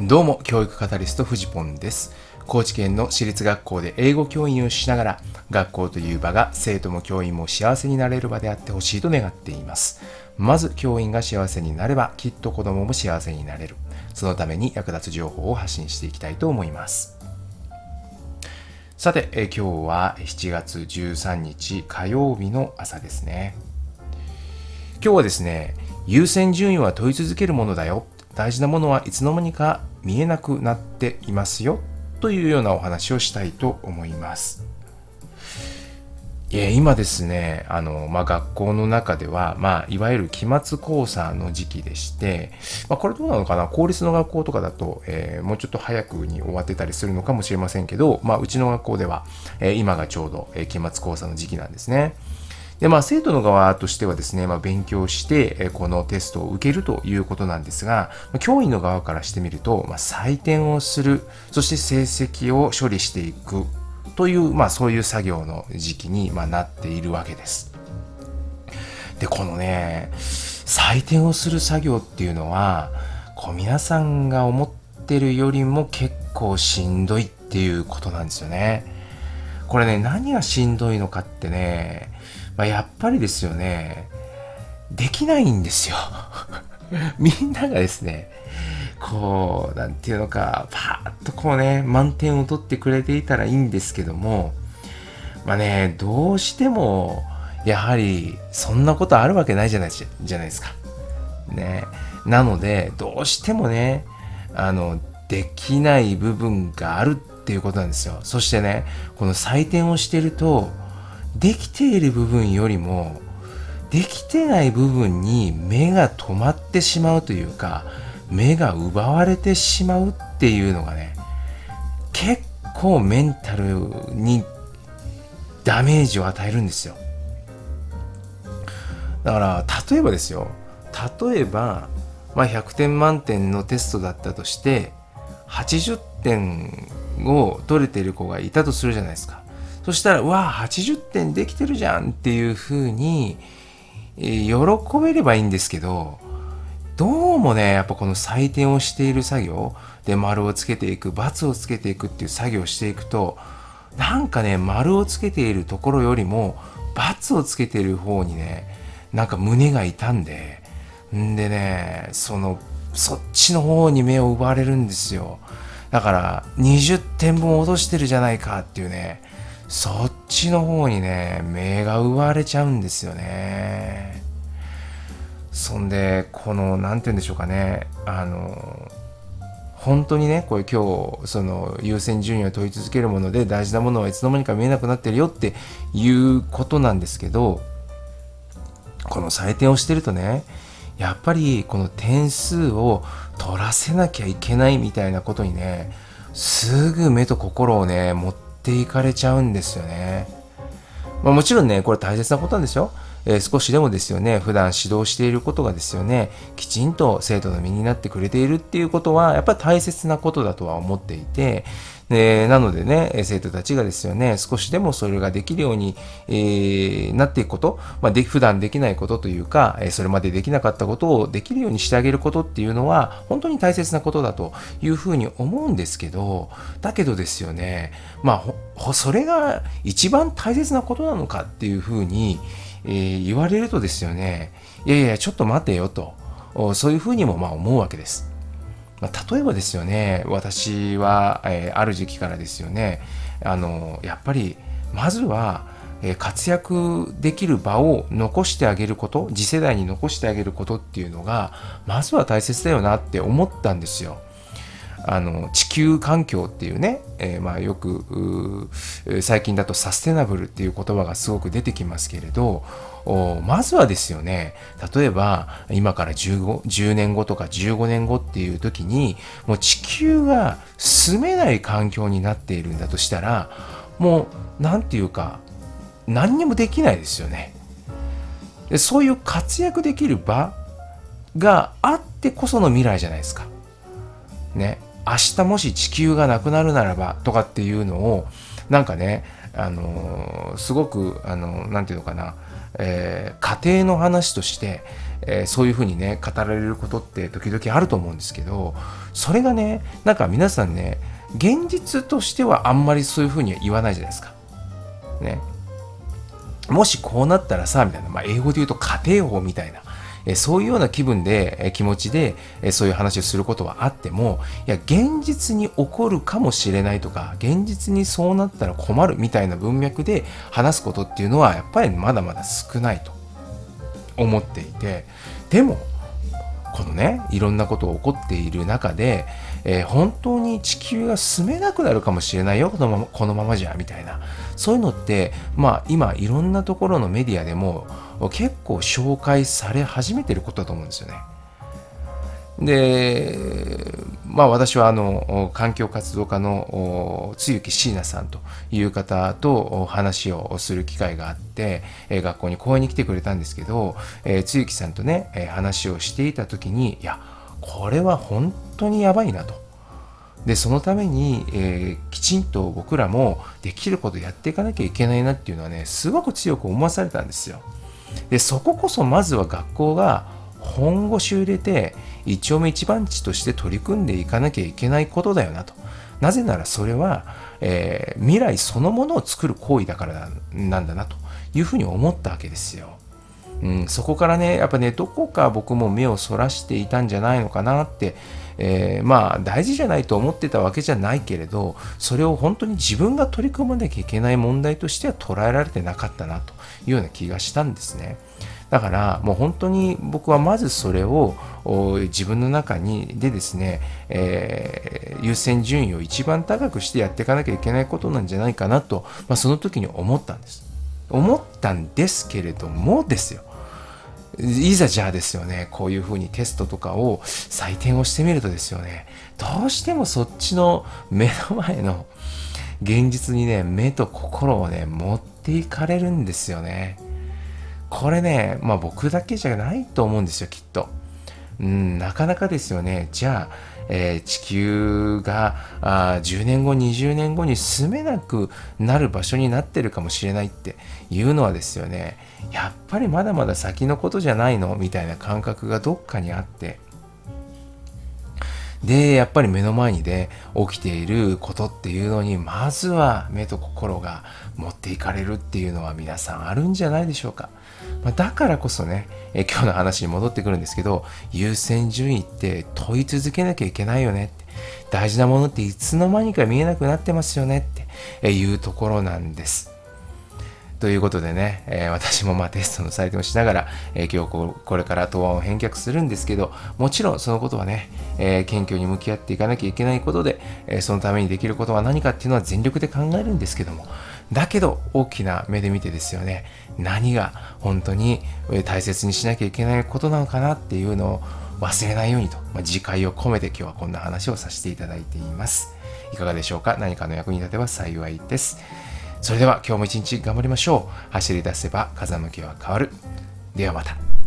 どうも、教育カタリスト、フジポンです。高知県の私立学校で英語教員をしながら、学校という場が生徒も教員も幸せになれる場であってほしいと願っています。まず、教員が幸せになれば、きっと子供も幸せになれる。そのために役立つ情報を発信していきたいと思います。さて、え今日は7月13日火曜日の朝ですね。今日はですね、優先順位は問い続けるものだよ。大事なものはいつの間にか見えなくなっていますよ。というようなお話をしたいと思います。いや今ですね、あの、まあ、学校の中では、まあ、いわゆる期末考査の時期でして、まあ、これどうなのかな？公立の学校とかだと、えーもうちょっと早くに終わってたりするのかもしれませんけど、まあ、うちの学校では、えー今がちょうど、え期末考査の時期なんですね。で、まあ、生徒の側としてはですね、まあ、勉強して、このテストを受けるということなんですが、教員の側からしてみると、まあ、採点をする、そして成績を処理していくという、まあ、そういう作業の時期に、まあ、なっているわけです。で、このね、採点をする作業っていうのは、こう皆さんが思ってるよりも結構しんどいっていうことなんですよね。これね、何がしんどいのかってね、まあ、やっぱりですよね、できないんですよ。みんながですね、こう、なんていうのか、パーッとこうね、満点を取ってくれていたらいいんですけども、まあね、どうしても、やはり、そんなことあるわけないじゃないじゃないですか。ね。なので、どうしてもね、あの、できない部分があるっていうことなんですよ。そしてね、この採点をしてると、できている部分よりも、できてない部分に目が止まってしまうというか、目が奪われてしまうっていうのがね、結構メンタルにダメージを与えるんですよ。だから、例えばですよ。例えば、まあ、100点満点のテストだったとして、80点を取れている子がいたとするじゃないですか。そしたら、うわあ、80点できてるじゃんっていうふうに、え喜べればいいんですけど、どうもね、やっぱこの採点をしている作業で丸をつけていく、×をつけていくっていう作業をしていくと、なんかね、丸をつけているところよりも、×をつけている方にね、なんか胸が痛んで、んでね、その、そっちの方に目を奪われるんですよ。だから、20点分落としてるじゃないかっていうね、そっちの方にね、目が奪われちゃうんですよね。そんで、この、なんて言うんでしょうかね、あの、本当にね、これ今日、その優先順位を問い続けるもので大事なものはいつの間にか見えなくなってるよっていうことなんですけど、この採点をしてるとね、やっぱりこの点数を取らせなきゃいけないみたいなことにね、すぐ目と心をね、持ってていかれちゃうんですよね。まあ、もちろんね、これ大切なことなんですよ。えー少しでもですよね、普段指導していることがですよね、きちんと生徒の身になってくれているっていうことは、やっぱり大切なことだとは思っていて、でなのでね、生徒たちがですよね、少しでもそれができるように、えーなっていくこと、まあ、で普段できないことというか、それまでできなかったことをできるようにしてあげることっていうのは、本当に大切なことだというふうに思うんですけど、だけどですよね、まあ、それが一番大切なことなのかっていうふうに、えー言われるとですよね、いやいや、ちょっと待てよと、そういうふうにもまあ思うわけです。まあ、例えばですよね、私は、えーある時期からですよね、あのやっぱりまずは、えー活躍できる場を残してあげること、次世代に残してあげることっていうのが、まずは大切だよなって思ったんですよ。あの地球環境っていうね、えーまあ、よく最近だとサステナブルっていう言葉がすごく出てきますけれどまずはですよね例えば今から15 10年後とか15年後っていう時にもう地球が住めない環境になっているんだとしたらもう何て言うか何にもできないですよね。でそういう活躍できる場があってこその未来じゃないですか。ね、明日もし地球がなくなるならばとかっていうのをなんかね、あのすごく、あのなていうのかな、えー家庭の話として、えー、そういうふうにね語られることって時々あると思うんですけどそれがねなんか皆さんね現実としてはあんまりそういうふうには言わないじゃないですか。ね。もしこうなったらさ、みたいな、まあ、英語で言うと家庭法みたいな、えそういうような気分で、え気持ちで、えそういう話をすることはあっても、いや、現実に起こるかもしれないとか、現実にそうなったら困るみたいな文脈で話すことっていうのは、やっぱりまだまだ少ないと思っていて、でも、このね、いろんなことが起こっている中で、えー、本当に地球が住めなくなるかもしれないよこのままこのままじゃみたいなそういうのってまあ今いろんなところのメディアでも結構紹介され始めてることだと思うんですよね。で、まあ私はあの環境活動家の露木椎名さんという方と話をする機会があって、学校に講演に来てくれたんですけど、露木さんとね、話をしていた時に、いや、これは本当にやばいなと。でそのために、えー、きちんと僕らもできることやっていかなきゃいけないなっていうのはねすごく強く思わされたんですよ。でそここそまずは学校が本腰を入れて一丁目一番地として取り組んでいかなきゃいけないことだよなと。なぜならそれは、えー、未来そのものを作る行為だからなんだなというふうに思ったわけですよ。うん、そこからねやっぱねどこか僕も目をそらしていたんじゃないのかなって、えー、まあ大事じゃないと思ってたわけじゃないけれどそれを本当に自分が取り組まなきゃいけない問題としては捉えられてなかったなというような気がしたんですね。だからもう本当に僕はまずそれを自分の中にでですね、えー、優先順位を一番高くしてやっていかなきゃいけないことなんじゃないかなと、まあ、その時に思ったんです。思ったんですけれどもですよ。いざじゃあですよね、こういうふうにテストとかを採点をしてみるとですよね、どうしてもそっちの目の前の現実にね、目と心をね、持っていかれるんですよね。これね、まあ僕だけじゃないと思うんですよ、きっと。うん、なかなかですよね。じゃあ、えー、地球があ10年後、20年後に住めなくなる場所になってるかもしれないっていうのはですよね、やっぱりまだまだ先のことじゃないの？みたいな感覚がどっかにあって、で、やっぱり目の前にで、ね、起きていることっていうのに、まずは目と心が持っていかれるっていうのは皆さんあるんじゃないでしょうか。まあ、だからこそね、え今日の話に戻ってくるんですけど、優先順位って問い続けなきゃいけないよねって。大事なものっていつの間にか見えなくなってますよねっていうところなんです。ということでね、えー、私もまあテストの採点をしながら、えー、今日これから答案を返却するんですけど、もちろんそのことはね、えー、謙虚に向き合っていかなきゃいけないことで、えそのためにできることは何かっていうのは全力で考えるんですけども、だけど大きな目で見てですよね、何が本当に大切にしなきゃいけないことなのかなっていうのを忘れないようにと、まあ、自戒を込めて今日はこんな話をさせていただいています。いかがでしょうか？何かの役に立てば幸いです。それでは今日も一日頑張りましょう。走り出せば風向きは変わる。ではまた。